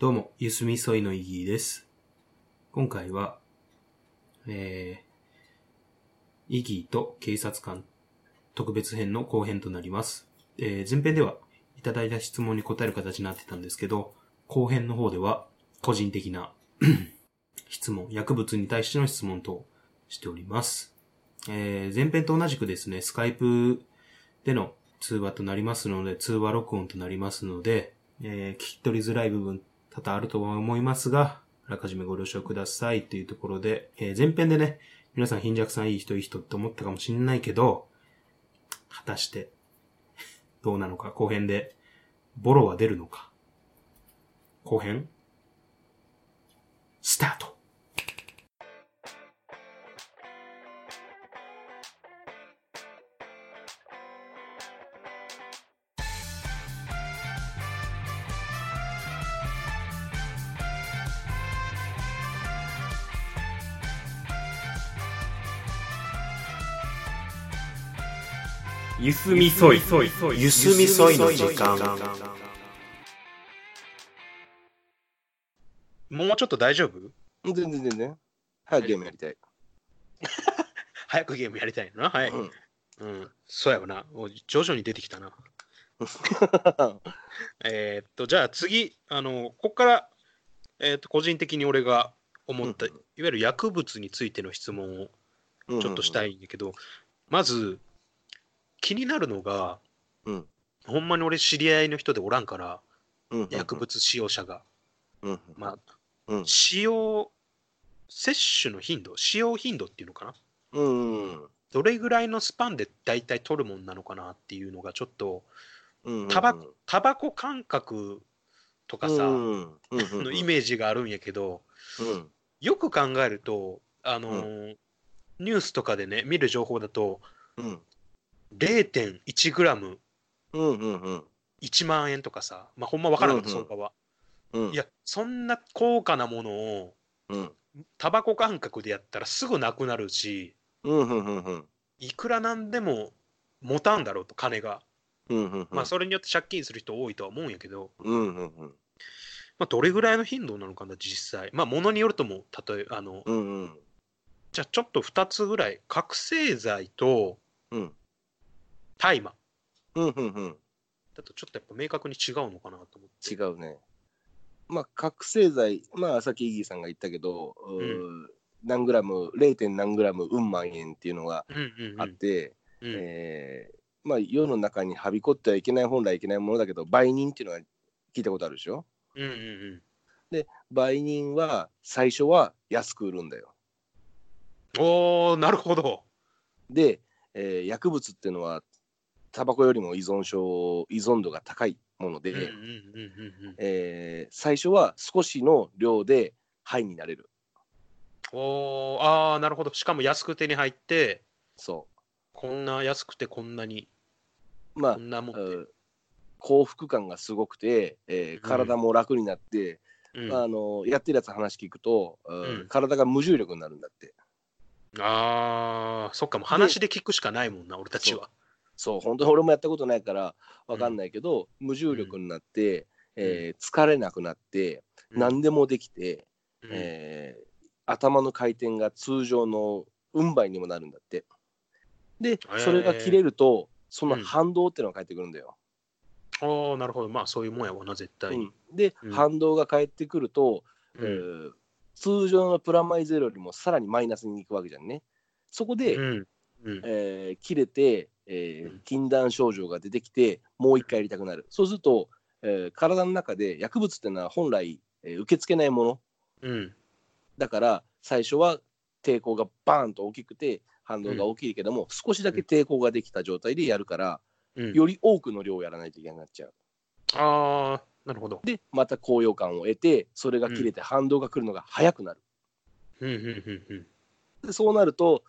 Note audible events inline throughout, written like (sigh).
どうも、ゆすみそいのいぎです。今回は、えー、イギーと警察官特別編の後編となります。えー前編ではいただいた質問に答える形になってたんですけど、後編の方では個人的な (clears throat) 質問、薬物に対しての質問としております。えー前編と同じくですね、スカイプでの通話となりますので、通話録音となりますので、えー聞き取りづらい部分多々あるとは思いますが、あらかじめご了承くださいというところで、えー前編でね、皆さん貧弱さんいい人いい人って思ったかもしんないけど、果たして、どうなのか、後編で、ボロは出るのか。後編、スタートゆすみそい。ゆすみそいの時間もうちょっと大丈夫？全然全然。早くゲームやりたい。(laughs) 早くゲームやりたいな。はい。うんうん。そうやわな。もう徐々に出てきたな。(laughs) えーっと、じゃあ次、あの、ここから、えーっと、個人的に俺が思った、うんいわゆる薬物についての質問をうんちょっとしたいんだけど、まず、気になるのが、うん。ほんまに俺知り合いの人でおらんから、うんうん薬物使用者が。うんまあ、うん。使用、摂取の頻度、使用頻度っていうのかな？うんうんどれぐらいのスパンで大体取るもんなのかなっていうのがちょっと、うんタバコタバコ感覚とかさ、うんのイメージがあるんやけど、うん。よく考えると、あのーニュースとかでね、見る情報だと、うん0.1グラム。うんうんうん。1万円とかさ、まあ、ほんまわからんかった、うんうん。相場は。うん。いや、そんな高価なものを、うん。タバコ感覚でやったらすぐなくなるし、うんうんうんうん。いくらなんでも持たんだろうと、金が。うんうんまあ、それによって借金する人多いとは思うんやけど、うんうんうん。まあ、どれぐらいの頻度なのかな、実際。まあ、ものによるとも、例えあの、うんうん。じゃあちょっと2つぐらい、覚醒剤とうん大麻うんうんうんだとちょっとやっぱ明確に違うのかなと思って。違うね。まあ、覚醒剤、まあ、さっきイギーさんが言ったけど、うー何グラム、0. 何グラム、うん万円っていうのがうんうんうん。あって、うんえーまあ、世の中にはびこってはいけない、本来いけないものだけど、売人っていうのは聞いたことあるでしょ？うんうんうん。売人は最初は安く売るんだよ。おー、なるほど。で、えー薬物っていうのは、タバコよりも依存症、依存度が高いもので、最初は少しの量でハイになれる。おー、あー、なるほど。しかも安く手に入って、そこんな安くてこんなに、う。まあこ、んなも幸福感がすごくて、えー体も楽になって、うんあのやってるやつ話聞くと、うんうん体が無重力になるんだって。あー、そっか、もう話で聞くしかないもんな、俺たちは。そう、本当に俺もやったことないからわかんないけど、無重力になって、えー疲れなくなって、うん。何でもできて、うん。えー頭の回転が通常の運倍にもなるんだって。でー、それが切れると、そのうん。反動っていうのが返ってくるんだよ。おー、なるほど。まあ、そういうもんやわな、絶対。に。うん。で、うん。反動が返ってくると、うん。えー通常のプラマイゼロよりもさらにマイナスに行くわけじゃんね。そこで、うん。うん。えー切れて、えーうん禁断症状が出てきてもう一回やりたくなるそうすると、えー体の中で薬物っていうのは本来、えー受け付けないものうんだから最初は抵抗がバーンと大きくて反動が大きいけども、少しだけ抵抗ができた状態でやるから、うん。より多くの量をやらないといけなくなっちゃう。あー、なるほど。でまた高揚感を得てそれが切れて反動が来るのが早くなる。うんうんうんうん。でそうなると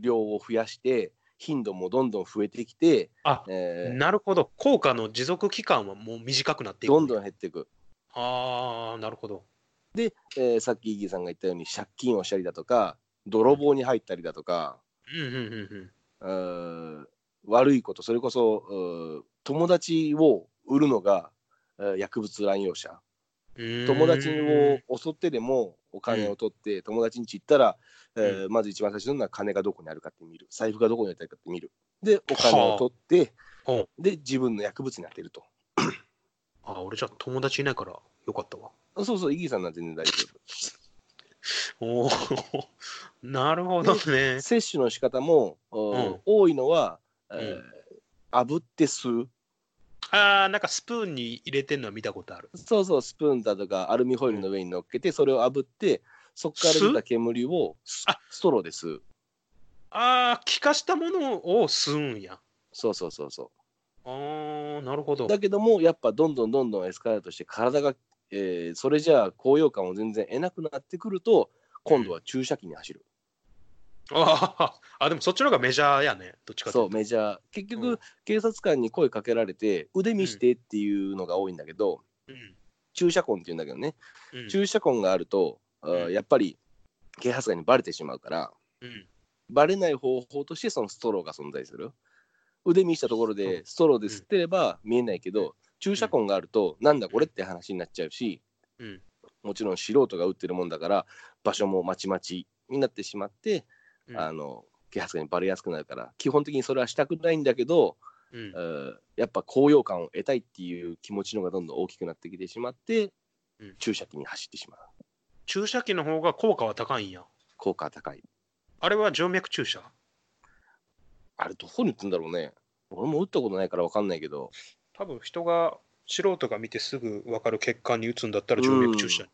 量を増やして頻度もどんどん増えてきて、あえーなるほど。効果の持続期間はもう短くなっていく。どんどん減っていく。ああ、なるほど。で、えーさっきイギーさんが言ったように借金をしたりだとか泥棒に入ったりだとか、うん悪いことそれこそ友達を売るのが、えー薬物乱用者友達を襲ってでもお金を取って、友達に家行ったら、えーまず一番最初のは金がどこにあるかって見る。財布がどこにあるかって見る。でお金を取ってで自分の薬物に当てると。あ、俺じゃあ友達いないからよかったわ。そうそうイギーさんなんて全然大丈おお、(laughs) なるほどね。夫。摂取の仕方も、ん。多いのは、えー炙って吸うああ、なんかスプーンに入れてんのは見たことある。そうそうスプーンだとかアルミホイルの上に乗っけてそれを炙ってそこから出た煙をスあストローで吸うああ、気化したものを吸うんや。そうそうそうそうああ、なるほど。だけどもやっぱどんどんどんどんエスカレートして体が、えーそれじゃあ高揚感を全然得なくなってくると今度は注射器に走る、あーあ、でもそっちの方がメジャーやね。どっちかとそいううと。メジャー。結局、うん。警察官に声かけられて腕見してっていうのが多いんだけど、うん。注射痕っていうんだけどね、うん。注射痕があると、あーうん。やっぱり警察官にバレてしまうからうん。バレない方法としてそのストローが存在する。腕見したところでストローで吸ってれば見えないけど、注射痕があるとなんだこれって話になっちゃうし、うん。もちろん素人が打ってるもんだから場所もまちまちになってしまって、うん。あの警察官にバレやすくなるから基本的にそれはしたくないんだけど、うん。えーやっぱ高揚感を得たいっていう気持ちのがどんどん大きくなってきてしまって、うん。注射器に走ってしまう。注射器の方が効果は高いんや。効果は高い。あれは静脈注射？あれどこに打つんだろうね。俺も打ったことないから分かんないけど。多分人が素人が見てすぐ分かる血管に打つんだったら静脈注射。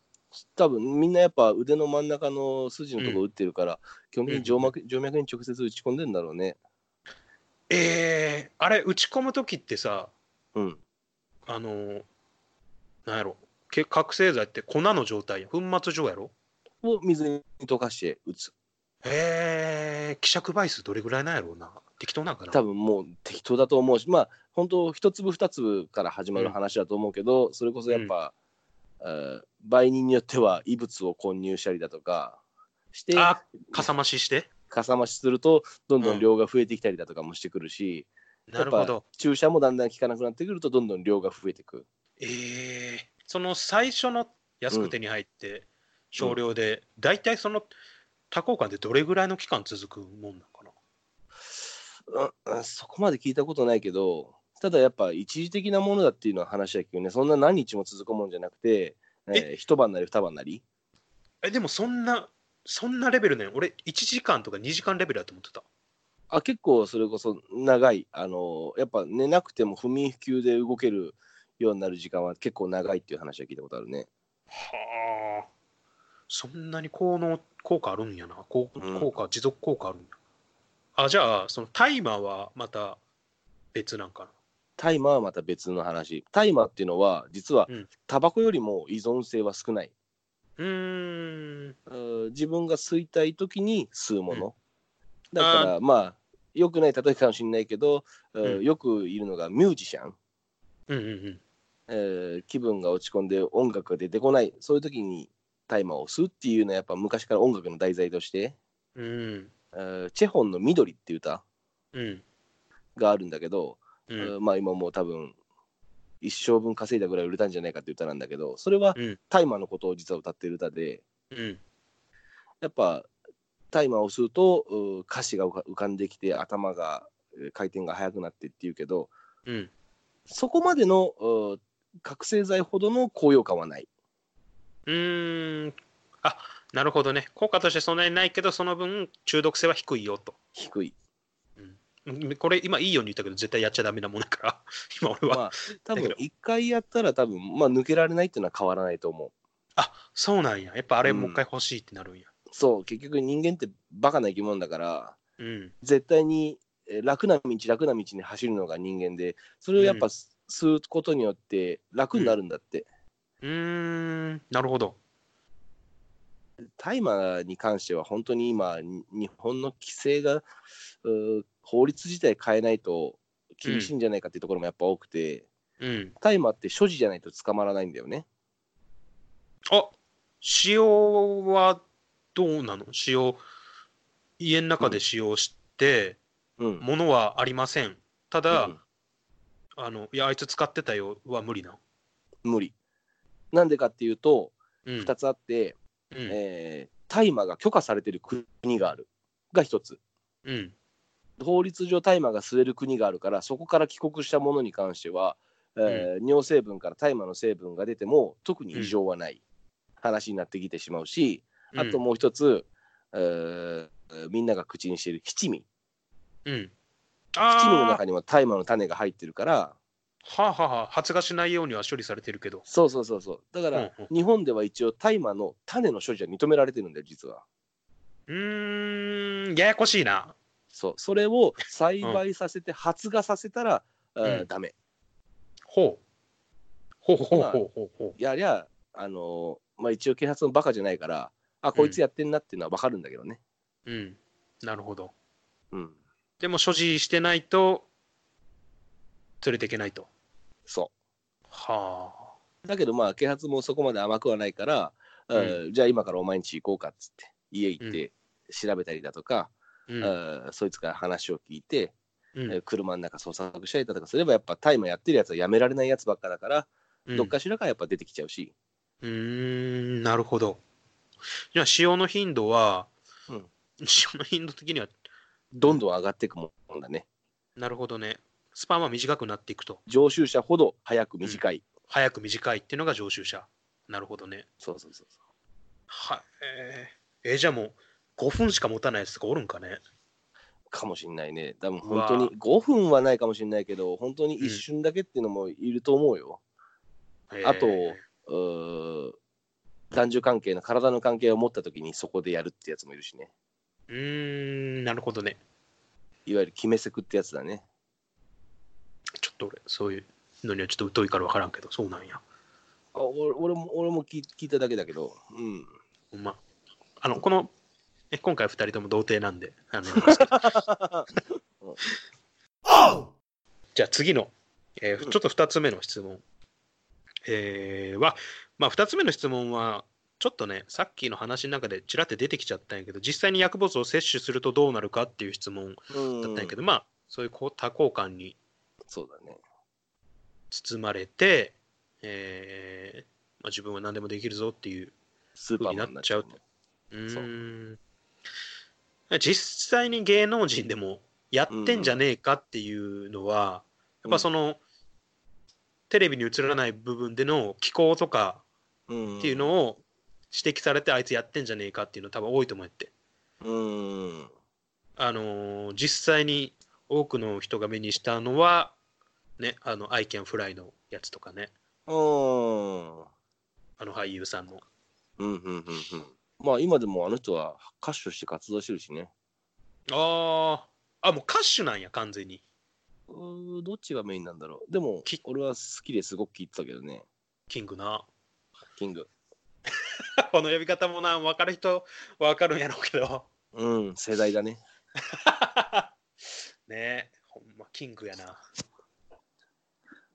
多分みんなやっぱ腕の真ん中の筋のとこ打ってるから、基本的に静脈,、静脈に直接打ち込んでんだろうね。えー、あれ打ち込む時ってさ、うん。あのーなんやろ、け覚醒剤って粉の状態や、粉末状やろ？を水に溶かして打つ。えー、希釈倍数どれぐらいなんやろうな。適当なんかな？多分もう適当だと思うしまあ本当一粒二粒から始まる話だと思うけど、それこそやっぱ、えー売人によっては異物を混入したりだとかしてあ、かさ増しして？かさ増しするとどんどん量が増えてきたりだとかもしてくるし、やっぱなるほど。注射もだんだん効かなくなってくるとどんどん量が増えてくえー、その最初の安く手に入って少量で、大体その多幸感ってどれぐらいの期間続くもんなんかな？うんうんそこまで聞いたことないけどただやっぱ一時的なものだっていうのは話だけどねそんな何日も続くもんじゃなくて、えー一晩なり二晩なり？え、でもそんな、そんなレベルね、俺1時間とか2時間レベルだと思ってた。あ結構それこそ長いあのやっぱ寝なくても不眠不休で動けるようになる時間は結構長いっていう話は聞いたことあるねはあ。そんなに効能、効果あるんやな。効うん効果、持続効果あるんや。あ、じゃあ、そのタイマーはまた別なんかな。タイマーはまた別の話。タイマーっていうのは実はうん。タバコよりも依存性は少ない。うーん。うん自分が吸いたい時に吸うもの、うん。だからまあよくない例えかもしれないけど、うんうん。よくいるのがミュージシャン、うんうんうん。えー気分が落ち込んで音楽が出てこない。そういう時にタイマーを吸うっていうのはやっぱ昔から音楽の題材として、うん。えーチェホンの「緑」っていう歌うん。があるんだけど、うえーん。まあ今もう多分一生分稼いだぐらい売れたんじゃないかっていう歌なんだけどそれはうんタイマーのことを実は歌ってる歌でうん。やっぱタイマーを吸うとう歌詞が浮かんできて頭がえー回転が速くなってっていうけどうん。そこまでのう覚醒剤ほどの高揚感はない。うーん。あ、なるほどね。効果としてそんなにないけど、その分中毒性は低いよと。低い。うんこれ今いいように言ったけど絶対やっちゃダメなもんだから (laughs) 今俺は、まあ、多分一回やったら多分、まあ、抜けられないっていうのは変わらないと思う。あそうなんや。やっぱあれうん。もう一回欲しいってなるんや。そう、結局人間ってバカな生き物だから、うん。絶対にえー楽な道、楽な道に走るのが人間で、それをやっぱうん。吸うことによって楽になるんだって。うーん。なるほど。大麻に関しては本当に今、に日本の規制が、法律自体変えないと厳しいんじゃないかっていうところもやっぱ多くて、うん大麻って所持じゃないと捕まらないんだよね。あ使用はどうなの？使用家の中で使用して、うん。物はありませんただ、うんあのいやあいつ使ってたよは無理な無理。なんでかっていうと、うん。2つあって、うん。えー大麻が許可されてる国があるが1つ。うん。法律上大麻が吸える国があるからそこから帰国したものに関しては、えー尿成分から大麻の成分が出ても特に異常はない話になってきてしまうし、あともう一つ、えーみんなが口にしている七味。うん。七味の中にも大麻の種が入ってるからはあ、はあはあ、発芽しないようには処理されてるけど。そうそうそうそう。だから、うんうん。日本では一応大麻の種の所持は認められてるんだよ実は。うーん、ややこしいな。そうそれを栽培させて発芽させたら、えーうんダメほう。ほうほうほうほうほやりゃあのーまあ一応警察もバカじゃないからあこいつやってんなっていうのは分かるんだけどねう。うん。なるほど。うんでも所持してないと、連れていけないと。そはうだけどまあ啓発もそこまで甘くはないから、うんえーじゃあ今からお前ん家行こうかっつって家行って調べたりだとか、あ。そいつから話を聞いて、うんえー車の中捜索したりだとかすればやっぱ大麻やってるやつはやめられないやつばっかだから、うんどっかしらからやっぱ出てきちゃうしうーん、なるほど。じゃあ、使用の頻度は、うん使用の頻度的には、どんどん上がっていくもんだねなるほどね。スパンは短くなっていくと。常習者ほど早く短い、早く短いっていうのが常習者。なるほどね。そうそうそうそはい。えー、えーじゃあもう、5分しか持たないやつとかおるんかね？うかもしんないね。多分本当に5分はないかもしれないけど本当に一瞬だけっていうのもいると思うよ、えー。あとうー男女関係の体の関係を持った時にそこでやるってやつもいるしね。うーん、なるほどね。いわゆる決めセクってやつだね。ちょっと俺、そういうのにはちょっと疎いから分からんけど、そうなんや。あ俺俺も俺も聞い聞いただけだけど。うんま。あの、この、え今回2人とも童貞なんで、あの、(laughs) じゃあ次の、えーうん。ちょっと2つ目の質問。えーは、まあ2つ目の質問は、ちょっとね、さっきの話の中でちらって出てきちゃったんやけど、実際に薬物を摂取するとどうなるかっていう質問うんだったんやけど、まあ、そういうこう多幸感にそうだね。包まれて、えーまあ、自分は何でもできるぞっていうスーになっちゃううん実際に芸能人でもやってんじゃねえかっていうのは、やっぱその、テレビに映らない部分での気候とかうんっていうのを指摘されてあいつやってんじゃねえかっていうの多分多いと思って。うん。あのー実際に多くの人が目にしたのはねあの「 I can fly」のやつとかね。うん。あの俳優さんの。うんうんうんうんまあ今でもあの人は歌手として活動してるしね。あー。あもう歌手なんや完全に。うーどっちがメインなんだろう。でもき俺は好きですごく聞いてたけどね。キングな。キング。(laughs) この呼び方もな分かる人は分かるんやろうけど。うん世代だね。(laughs) ねえほんまキングやな。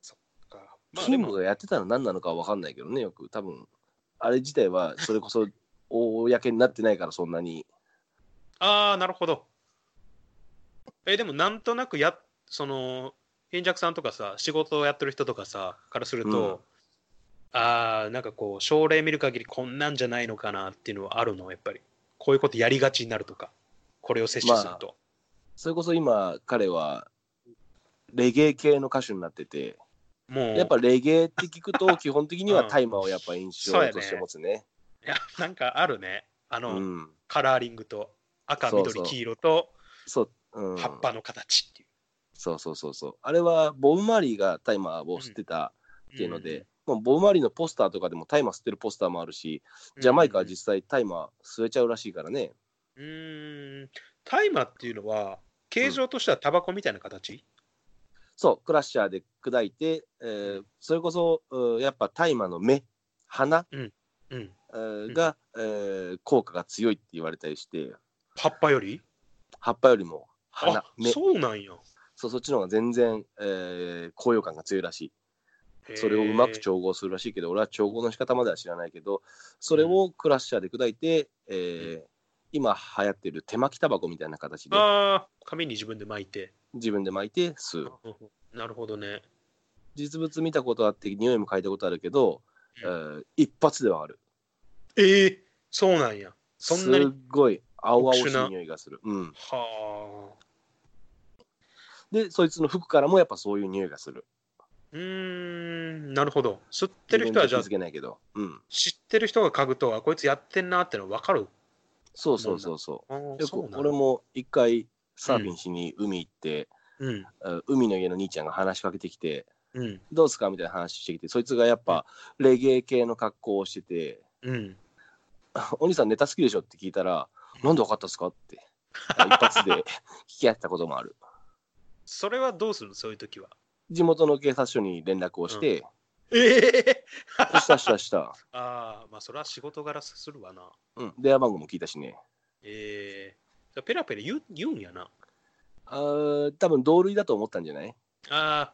そっか。まあキングがやってたの何なのかは分かんないけどねよく。多分あれ自体はそれこそ公になってないからそんなに。ああなるほど。えでもなんとなくやその貧弱さんとかさ仕事をやってる人とかさからすると、ああなんかこう症例見る限りこんなんじゃないのかなっていうのはあるのやっぱり。こういうことやりがちになるとかこれを摂取すると、それこそ今彼はレゲエ系の歌手になっててもうやっぱレゲエって聞くと基本的には大麻をやっぱ印象として持つね。(laughs) いやなんかあるね。あの、うん。カラーリングと赤緑黄色とそう、うん、葉っぱの形っていう、そうそうそうそう。あれはボブ・マーリーが大麻を吸ってたっていうので、もうボブ・マーリーのポスターとかでも大麻吸ってるポスターもあるしうん。ジャマイカは実際大麻吸えちゃうらしいからね。うーん。大麻っていうのは形状としてはタバコみたいな形、そうクラッシャーで砕いて、えーそれこそうんやっぱ大麻の芽花、うん。えーが、えー効果が強いって言われたりして。葉っぱより？葉っぱよりも花。あ芽そうなんや。そうそっちの方が全然、えー高揚感が強いらしい。それをうまく調合するらしいけど俺は調合の仕方までは知らないけどそれをクラッシャーで砕いて、えー今流行ってる手巻きタバコみたいな形で。ああ紙に自分で巻いて。自分で巻いて吸う。なるほどね。実物見たことあって匂いも嗅いだことあるけどえー一発でわかる。ええそうなんや。そんなにすっごい青々しい匂いがする。うん。はあ。で、そいつの服からもやっぱそういう匂いがする。うーん、なるほど。吸ってる人はじゃあ気づけないけど。うん。知ってる人が嗅ぐと、あ、こいつやってんなっての分かる？そうそうそうそあーう。よくそうなん俺も一回サーフィンしに海行って、うん、あ海の家の兄ちゃんが話しかけてきて、うん、どうすかみたいな話してきて、そいつがやっぱレゲエ系の格好をしてて、うん。(laughs) お兄さんネタ好きでしょって聞いたら、なんで分かったっすかって、あ一発で (laughs) 聞き合ったこともある。それはどうするの？そういう時は。地元の警察署に連絡をして、ええしたしたした。(laughs) ああ、まあそれは仕事柄するわな。うん、電話番号も聞いたしね。ええペラペラ言う言うんやな。あー多分同類だと思ったんじゃない？ああ、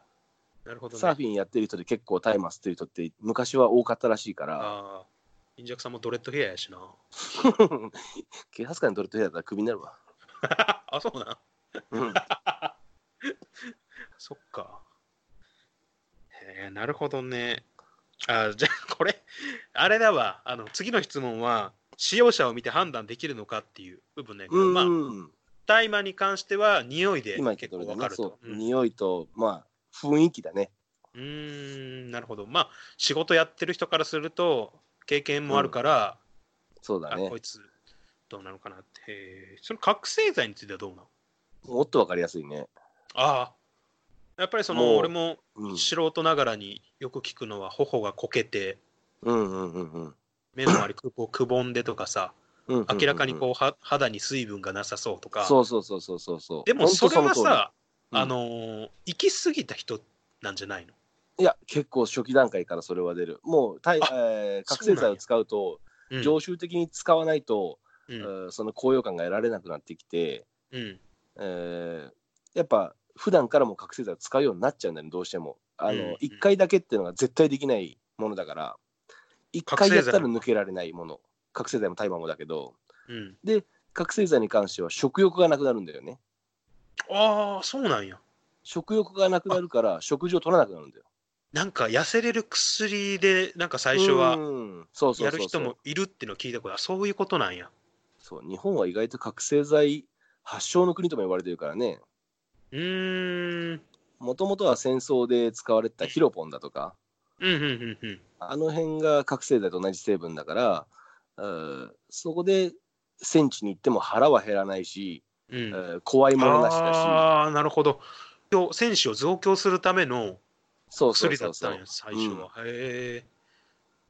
なるほどね。サーフィンやってる人で結構タイマー吸ってる人って昔は多かったらしいから、ああ、インジャクさんもドレッドヘアやしな。(laughs) 警察官に取るとやったらクビになるわ。(laughs) あ、そうなん？うん、(laughs) そっか。へえ、なるほどね。あじゃあ、これ、あれだわ。あの、次の質問は、使用者を見て判断できるのかっていう部分ね。うんまあ、うん大麻に関しては、匂いで結構わかると。う、うん匂いと、まあ、雰囲気だね。うーん、なるほど。まあ、仕事やってる人からすると、経験もあるから、そうだねあこい。つ、どうなのかなって。その覚醒剤についてはどうなの？もっとわかりやすいね。ああ。やっぱりその、俺もうん、素人ながらによく聞くのは、頬がこけて、うんうんうんうん。目の周りくこうくぼんでとかさ、うんうんうんうん明らかにこうは肌に水分がなさそうとか、そうそうそうそうそうそう。でもそれはさ、うんあのー行き過ぎた人なんじゃないの？いや、結構初期段階からそれは出る。もう、たいあえー覚醒剤を使うと、うん。常習的に使わないと、うん。うんその高揚感が得られなくなってきて、うん。えーやっぱ普段からも覚醒剤を使うようになっちゃうんだよね、どうしても。あうんの、一、回だけっていうのが絶対できないものだから、一回やったら抜けられないもの。覚醒剤も大麻もだけど、うん、覚醒剤に関しては食欲がなくなるんだよね。ああ、そうなんや。食欲がなくなるから食事を取らなくなるんだよ。なんか痩せれる薬で、なんか最初はうんそうそうやそうそうる人もいるっていうのを聞いたことあそういうことなんや。そう日本は意外と覚醒剤発祥の国とも言われてるからねうーん、もともとは戦争で使われてたヒロポンだとかうん、うん、うん、うん。あの辺が覚醒剤と同じ成分だからうんそこで戦地に行っても腹は減らないし、うんうん怖いものなしだしああ、なるほど。選手を増強するための薬だったんや、最初は。へえ。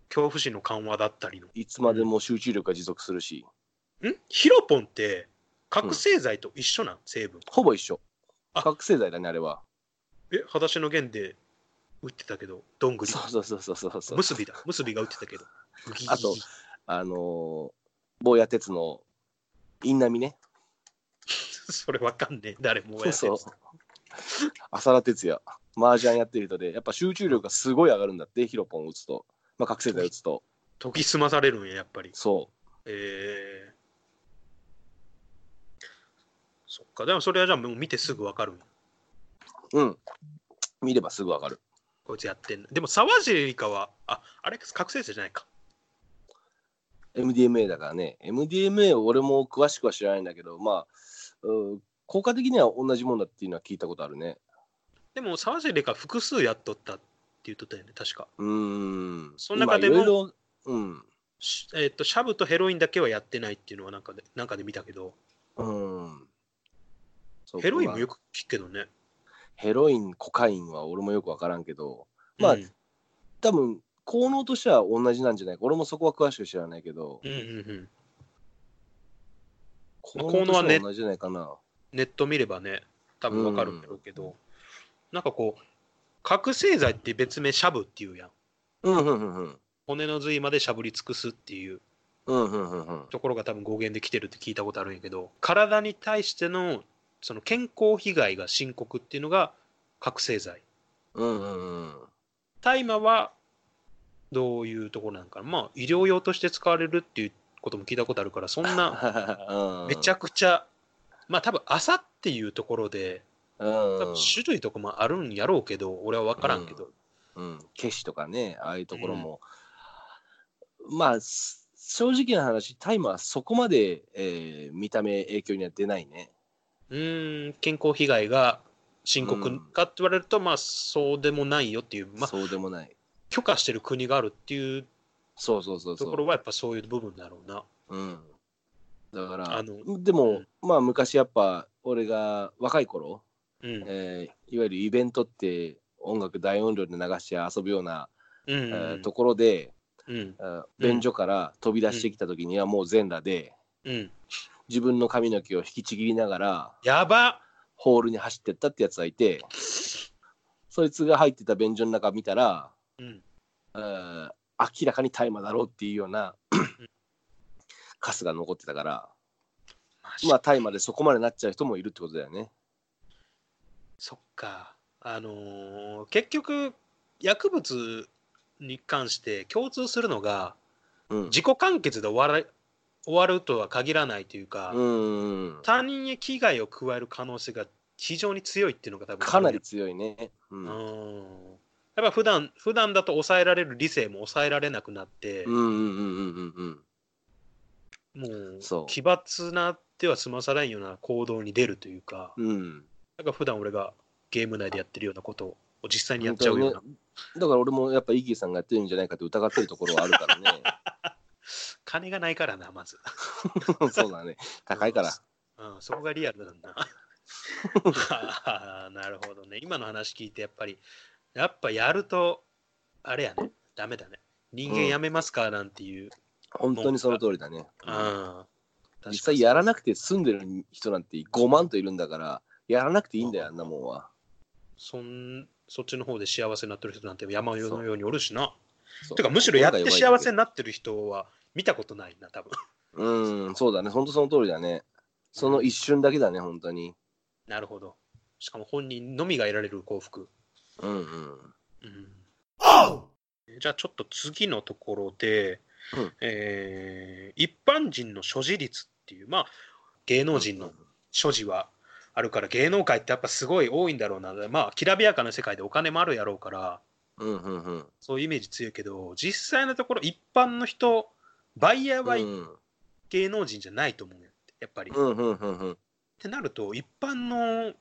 恐怖心の緩和だったりの。いつまでも集中力が持続するしん？ヒロポンって覚醒剤と一緒なん、成分。ほぼ一緒あ覚醒剤だねあれはえ、裸足の弦で売ってたけど、どんぐり。そうそうそうそうそうそう結びだ。結びが売ってたけど。(laughs) あとあのー坊や鉄のインナミねそれわかんねえ。誰もやってるそうそう。浅田哲也、麻雀やってる人で、やっぱ集中力がすごい上がるんだって、ヒロポン打つと。まあ、覚醒剤打つと。研ぎ澄まされるんや、やっぱり。そえー、そっか。でもそれはじゃあもう見てすぐわかるう。うん。見ればすぐ上がる。こいつやってんの。でも沢尻かは、あ、あれ覚醒剤じゃないか。MDMA だからね。MDMA 俺も詳しくは知らないんだけど、まあ、うん効果的には同じもんだっていうのは聞いたことあるね。でも沢尻か複数やっとったって言っとったよね、確か。うーん。その中でも今いろいろ、うん。しえっと、シャブとヘロインだけはやってないっていうのはなんかでなんかで見たけど、うん。そうヘロインもよまあく聞くけどね。ヘロイン、コカインは俺もよくわからんけど、まあうん多分、効能としては同じなんじゃないか。俺もそこは詳しく知らないけど、うんうんうん。効能としては同じじゃないかな。ネット見ればね、多分わかるんだろうけど、なんかこう、覚醒剤って別名シャブっていうやん。うんうんうんうん。骨の髄までしゃぶり尽くすっていううんうんうんうん。ところが多分語源で来てるって聞いたことあるんやけど、体に対してのその健康被害が深刻っていうのが覚醒剤。うんうんうん。大麻はどういうところなんかなまあ医療用として使われるっていうことも聞いたことあるからそんなめちゃくくちゃまあ多分朝っていうところでうん。多分種類とかもあるんやろうけど俺は分からんけど、うん。消しとかね、ああいうところも。まあ、す正直な話、タイマーはそこまで、えー見た目影響には出ないね。うーん、健康被害が深刻うん。かって言われると、まあ、そうでもないよっていう、まあ、そうでもない。許可してる国があるっていうそうそうそうそう。ところは、やっぱそういう部分だろうな。うん。だから、あのでも、うんまあ昔やっぱ俺が若い頃、うん。えーいわゆるイベントって音楽大音量で流して遊ぶような、うん。えーところで、うん。えー便所から飛び出してきた時にはもう全裸で、うん。自分の髪の毛を引きちぎりながらやばホールに走ってったってやつがいてそいつが入ってた便所の中見たら、うん。えー明らかに大麻だろうっていうようなカスが残ってたから。まあ大麻でそこまでなっちゃう人もいるってことだよね。そっか。あのー結局、薬物に関して共通するのが、うん、自己完結で終わら終わるとは限らないというか、うん他人へ危害を加える可能性が非常に強いっていうのが多分かなり強いね。ううんんやっぱ普段普段だと抑えられる理性も抑えられなくなって、うんうんうんうんうんうんもうそう奇抜なっては済まさないような行動に出るというか、うんなんか普段俺がゲーム内でやってるようなことを実際にやっちゃうような、だから俺もやっぱイギーさんがやってるんじゃないかって疑ってるところはあるからね。(laughs) 金がないからな、まず。(laughs) そうだね。高いから。うん、そこがリアルなんだ。(laughs) なるほどね。今の話聞いて、やっぱり、やっぱやると、あれやね、ダメだね。人間やめますかなんていう。本当にその通りだね。うん。実際やらなくくて住んでる人なんて5万といるんだから、やらなくていいんだよ、あんなもんは。そんそっちの方で幸せになってる人なんて山のようにおるしな。てか、むしろやって幸せ心になってる人は見たことないな、多分。うん、そうだね。本当その通りだね。その一瞬だけだね、本当に。なるほど。しかも本人のみが得られる幸福。うんうん。うんじゃあちょっと次のところで、うんえー一般人の所持率っていう、まあ、芸能人の所持はあるから、芸能界ってやっぱすごい多いんだろうな。まあ、きらびやかな世界でお金もあるやろうから、うんうんうん。そういうイメージ強いけど、実際のところ一般の人、バイヤーはうん芸能人じゃないと思うよ。やっぱり。っうんうんうんうん。てなると、一般の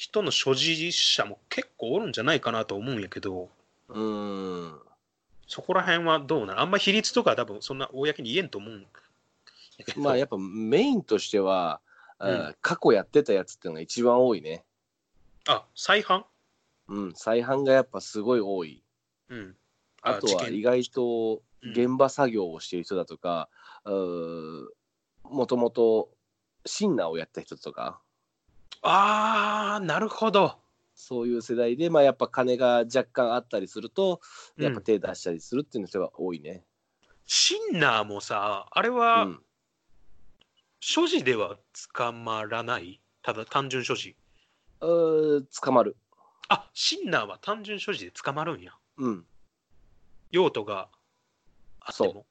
人の所持者も結構おるんじゃないかなと思うんやけど、うん。そこら辺はどうなのあんま比率とか多分そんな公に言えんと思うんやけど。まあやっぱメインとしては、うんあ過去やってたやつっていうのが一番多いね。あ、再販うん、再販がやっぱすごい多い。うん。あとは意外とうん現場作業をしている人だとか、うーもともとシンナーをやった人とか、あー、なるほど。そういう世代で、まあ、やっぱ金が若干あったりすると、うんやっぱ手出したりするっていう人が多いね。シンナーもさ、あれうはん、所持では捕まらない？ただ単純所持？うー捕まる。あ、シンナーは単純所持で捕まるんや。うん。用途があっても。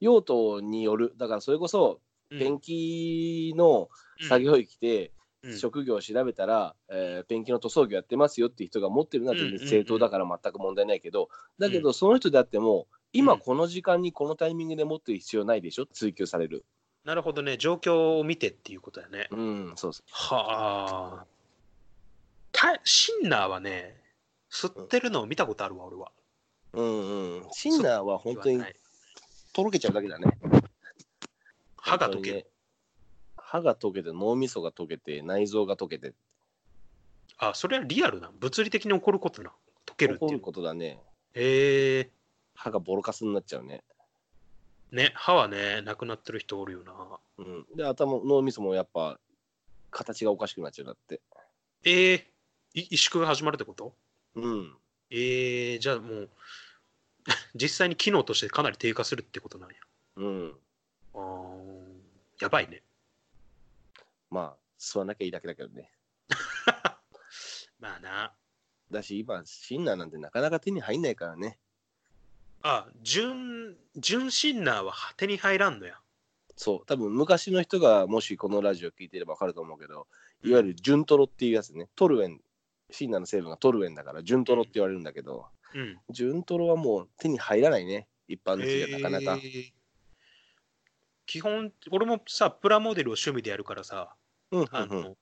用途による。だからそれこそ、うんペンキの作業着で、うん職業を調べたら、えーペンキの塗装業やってますよっていう人が持ってるのは全然正当だから全く問題ないけど、だけどその人であっても、今この時間にこのタイミングで持ってる必要ないでしょ追求される。なるほどね。状況を見てっていうことだね。うん、そうそはあ。たシンナーはね、吸ってるのを見たことあるわ、俺は。う。うんうん。シンナーは本当にはいとろけちゃうだけだね。歯が溶ける。歯が溶けて、脳みそが溶けて、内臓が溶けて、あ、それはリアルな。物理的に起こることな。溶けるっていう起こる。ことだね。へえ歯がボロカスになっちゃうね。ね、歯はね、なくなってる人おるよな。うん。で、頭、脳みそもやっぱ、形がおかしくなっちゃうんだって。ええい萎縮が始まるってこと？うん。ええじゃあもう、(laughs) 実際に機能としてかなり低下するってことなんや。うん。あーやばいね。まあ、吸わなきゃいいだけだけどね。(laughs) まあな。だし、今、シンナーなんてなかなか手に入んないからね。あ、純、純シンナーは手に入らんのや。そう、多分昔の人がもしこのラジオ聞いてれば分かると思うけど、いわゆる純トロっていうやつね、トルエン、シンナーの成分がトルエンだから純トロって言われるんだけど、うん。純トロはもう手に入らないね。一般の人じゃなかなか基本、俺もさ、プラモデルを趣味でやるからさ、うんあの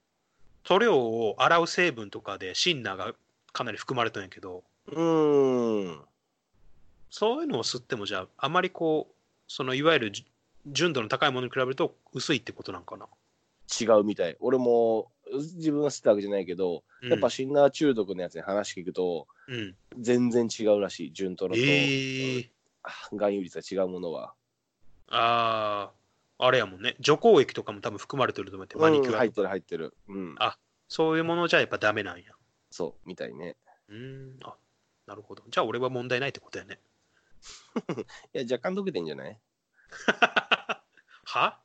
塗料を洗う成分とかでシンナーがかなり含まれてるんやけど、うーん。そういうのを吸っても、じゃあ、あまりこう、そのいわゆるじ純度の高いものに比べると薄いってことなんかな？違うみたい。俺も自分は吸ったわけじゃないけど、うんやっぱシンナー中毒のやつに話聞くと、うん。全然違うらしい。純トロと、えー、含有率が違うものは。ああ、あれやもんね。除光液とかも多分含まれてると思って、マニキュアうん入ってる入ってる。うん。あそういうものじゃやっぱダメなんや。そう、みたいね。うーん、あなるほど。じゃあ俺は問題ないってことやね。(laughs) いや、若干溶けてんじゃない？は？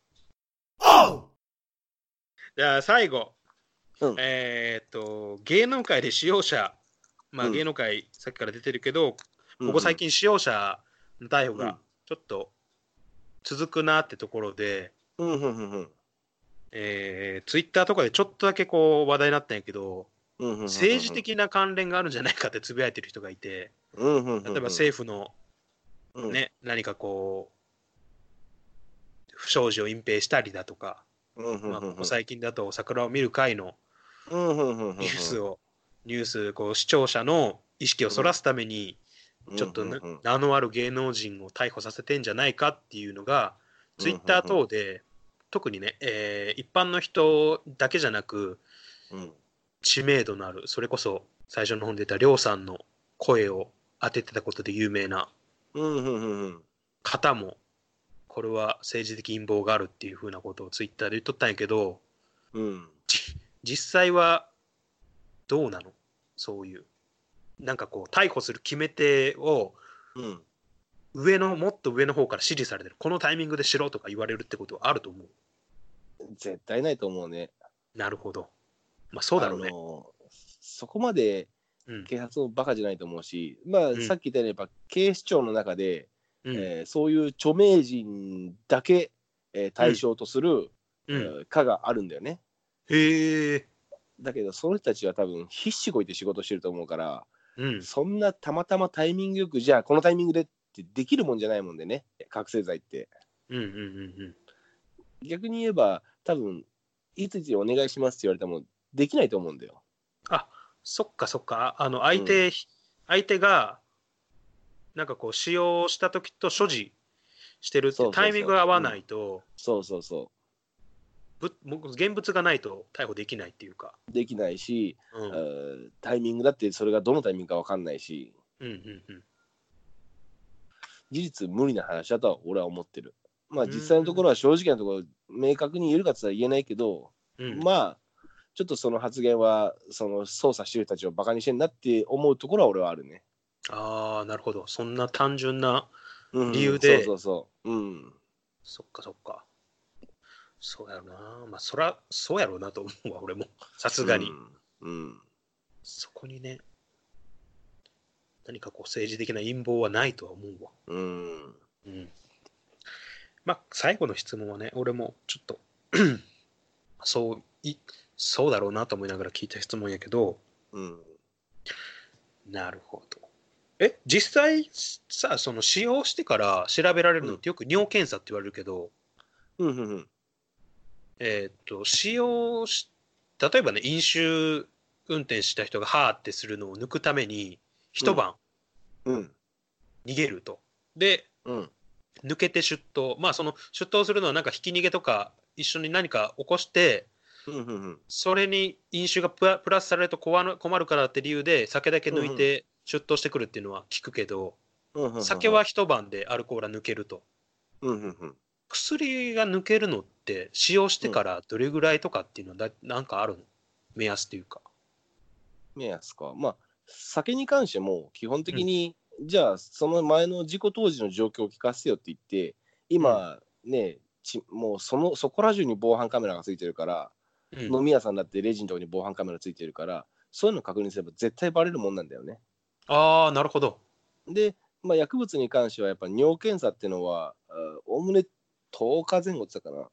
じゃあ最後、うんえーっと、芸能界で使用者、まあうん芸能界さっきから出てるけど、ここ最近使用者の逮捕うんがちょっと続くなってところで、うんうんうんうん。えー、ツイッターとかでちょっとだけこう話題になったんやけど、うんうんうんうん。政治的な関連があるんじゃないかってつぶやいてる人がいて、うんうんうんうん。例えば政府のうん。ね、何かこう、不祥事を隠蔽したりだとか、うんうんうん。うんまあ、ここ最近だと桜を見る会のニュースを、ニュース、こう視聴者の意識をそらすために、ちょっと名のある芸能人を逮捕させてんじゃないかっていうのが、ツイッター等で、特にね、えー一般の人だけじゃなく、うん。知名度のある、それこそ最初の本で出たりょうさんの声を当ててたことで有名な方も、これは政治的陰謀があるっていうふうなことをツイッターで言っとったんやけど、うん。じ実際はどうなの？そういう。なんかこう、逮捕する決め手をうん上の、もっと上の方から指示されてる。このタイミングでしろとか言われるってことはあると思う。絶対ないと思うね。なるほど。まあそうだろうねそこまでうん。警察もバカじゃないと思うし、まあ、うんさっき言ったように、やっぱ警視庁の中で、うんえーそういう著名人だけ、えー対象とする、うんえー課があるんだよね。へえ。だけど、その人たちは多分必死こいて仕事してると思うから、うん。そんなたまたまタイミングよく、じゃあこのタイミングでってできるもんじゃないもんでね、覚醒剤って。うんうんうん逆に言えば、多分いついつお願いしますって言われても、できないと思うんだよ。あそっかそっか。あの、相手、相手が、なんかこう、使用した時と所持してるってタイミングが合わないと、そうそうそぶ現物がないと逮捕できないっていうか。う。できないし、うん。えータイミングだってそれがどのタイミングか分かんないし、うんうんうん。事実無理な話だとは俺は思ってる。まあうん実際のところは正直なところ明確に言えるかって言えないけど、うん、まあちょっとその発言はその捜査してる人たちをバカにしてんなって思うところは俺はあるね。ああ、なるほど。そんな単純な、うん理由でそうそうそう。うん。そっかそっか。そうやろな。まあ、そら、そうやろうなと思うわ、俺も。さすがに。うん。うん。そこにね、何かこう政治的な陰謀はないとは思うわ。うん。うん。まあ、最後の質問はね、俺もちょっと、(clears throat) そうい、そうだろうなと思いながら聞いた質問やけど、うん。なるほど。え、実際さ、その使用してから調べられるのってよく尿検査って言われるけど、うん。うん。うん。えーっと、使用し、例えばね、飲酒運転した人がはーってするのを抜くために、一晩うん。逃げると。で、うん。抜けて出頭。まあ、その出頭するのはなんかひき逃げとか、一緒に何か起こして、うん。うん。それに飲酒がプラプラスされると困るからって理由で、酒だけ抜いて出頭してくるっていうのは聞くけど、うん。酒は一晩でアルコールは抜けると。うん。うん。うん。薬が抜けるのって、使用してからどれぐらいとかっていうのはだ、なんかあるの？目安っていうか。目安か。まあ、酒に関しても基本的に、じゃあその前の事故当時の状況を聞かせてよって言って、今ね、ちもうそのそこら中に防犯カメラがついてるから、うん飲み屋さんだってレジのとこに防犯カメラついてるから、そういうの確認すれば絶対バレるもんなんだよね。ああ、なるほど。で、まあ、薬物に関してはやっぱ尿検査っていうのは、あおおむね10日前後って言ってたかな。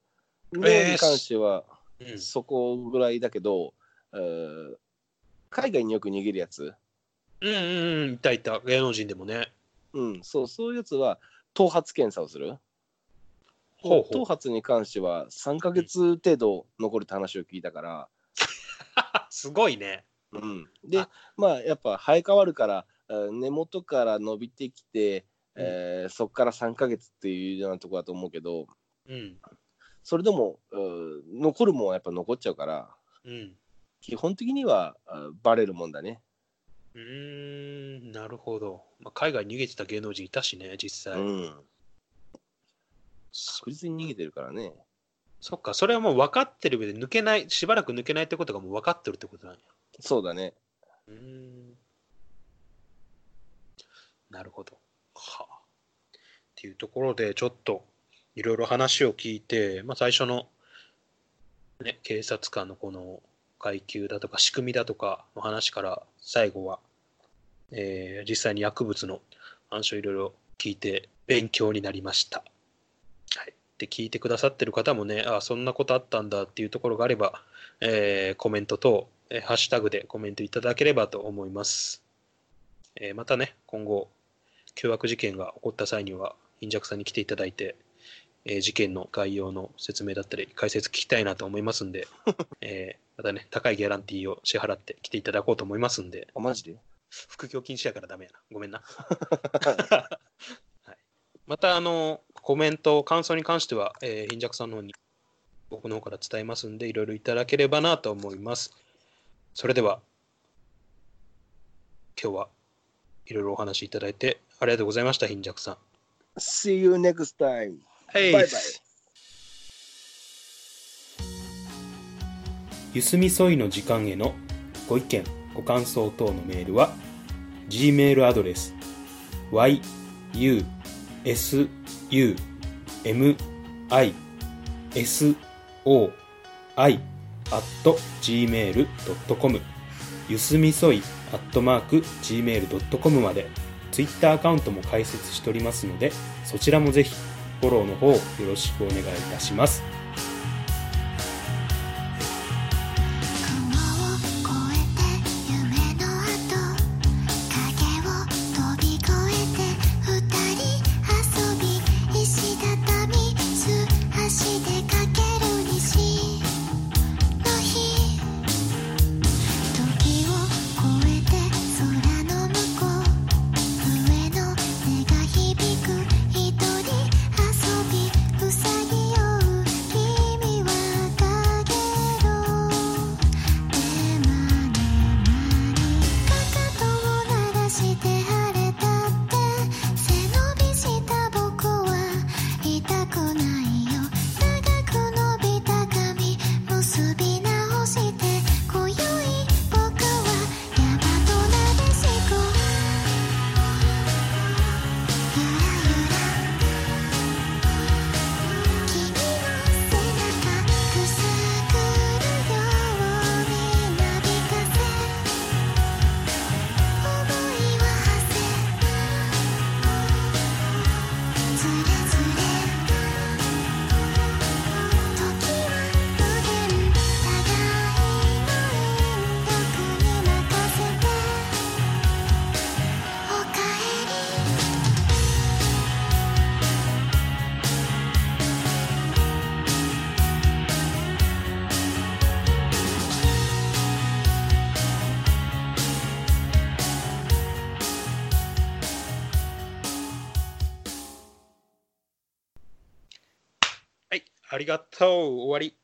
尿に関してはうん、そこぐらいだけど、えー海外によく逃げるやつ、うんうんうん、いたいた、芸能人でもね。うん、そう、そういうやつは、頭髪検査をする。ほうほ頭髪に関しては3ヶ月程度残るって話を聞いたから、う。(laughs) すごいね。うん、であまあやっぱ生え変わるからえー根元から伸びてきて、えーそこから3ヶ月っていうようなところだと思うけどうん。それでもうん残るもんはやっぱ残っちゃうからうん。基本的にはあバレるもんだね。うーん、なるほど。まあ、海外に逃げてた芸能人いたしね、実際。うん、確実に逃げてるからね。そっか、それはもう分かってる上で抜けない、しばらく抜けないってことがもう分かってるってことなんや。そうだね。うーん。なるほど。っていうところで、ちょっといろいろ話を聞いて、まあ、最初の、ね、警察官のこの階級だとか仕組みだとかの話から、最後は、えー実際に薬物の話をいろいろ聞いて勉強になりました。はい。で、聞いてくださってる方もね、あそんなことあったんだっていうところがあれば、えーコメントと、えーハッシュタグでコメントいただければと思います。えまたね、今後、凶悪事件が起こった際には、貧弱さんに来ていただいて、えー事件の概要の説明だったり、解説聞きたいなと思いますんで、(laughs) えーまたね、高いギャランティーを支払って来ていただこうと思いますんで、あマジで？副業禁止やからダメやな。ごめんな。(laughs) はい、また、あの、コメント、感想に関しては、えー、貧弱さんの方に僕の方から伝えますんで、いろいろいただければなと思います。それでは、今日はいろいろお話しいただいてありがとうございました、貧弱さん。See you next time! はいバイバイゆすみそいの時間へのご意見ご感想等のメールは g メールアドレス y u s u m i s o i gmail.com ゆすみそい gmail.com まで Twitter アカウントも開設しておりますのでそちらもぜひフォローの方よろしくお願いいたします。ありがとう。終わり。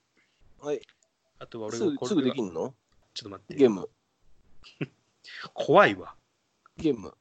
はい。あとは俺すぐすぐできんんの？ちょっと待って。ゲーム。(laughs) 怖いわ。ゲーム。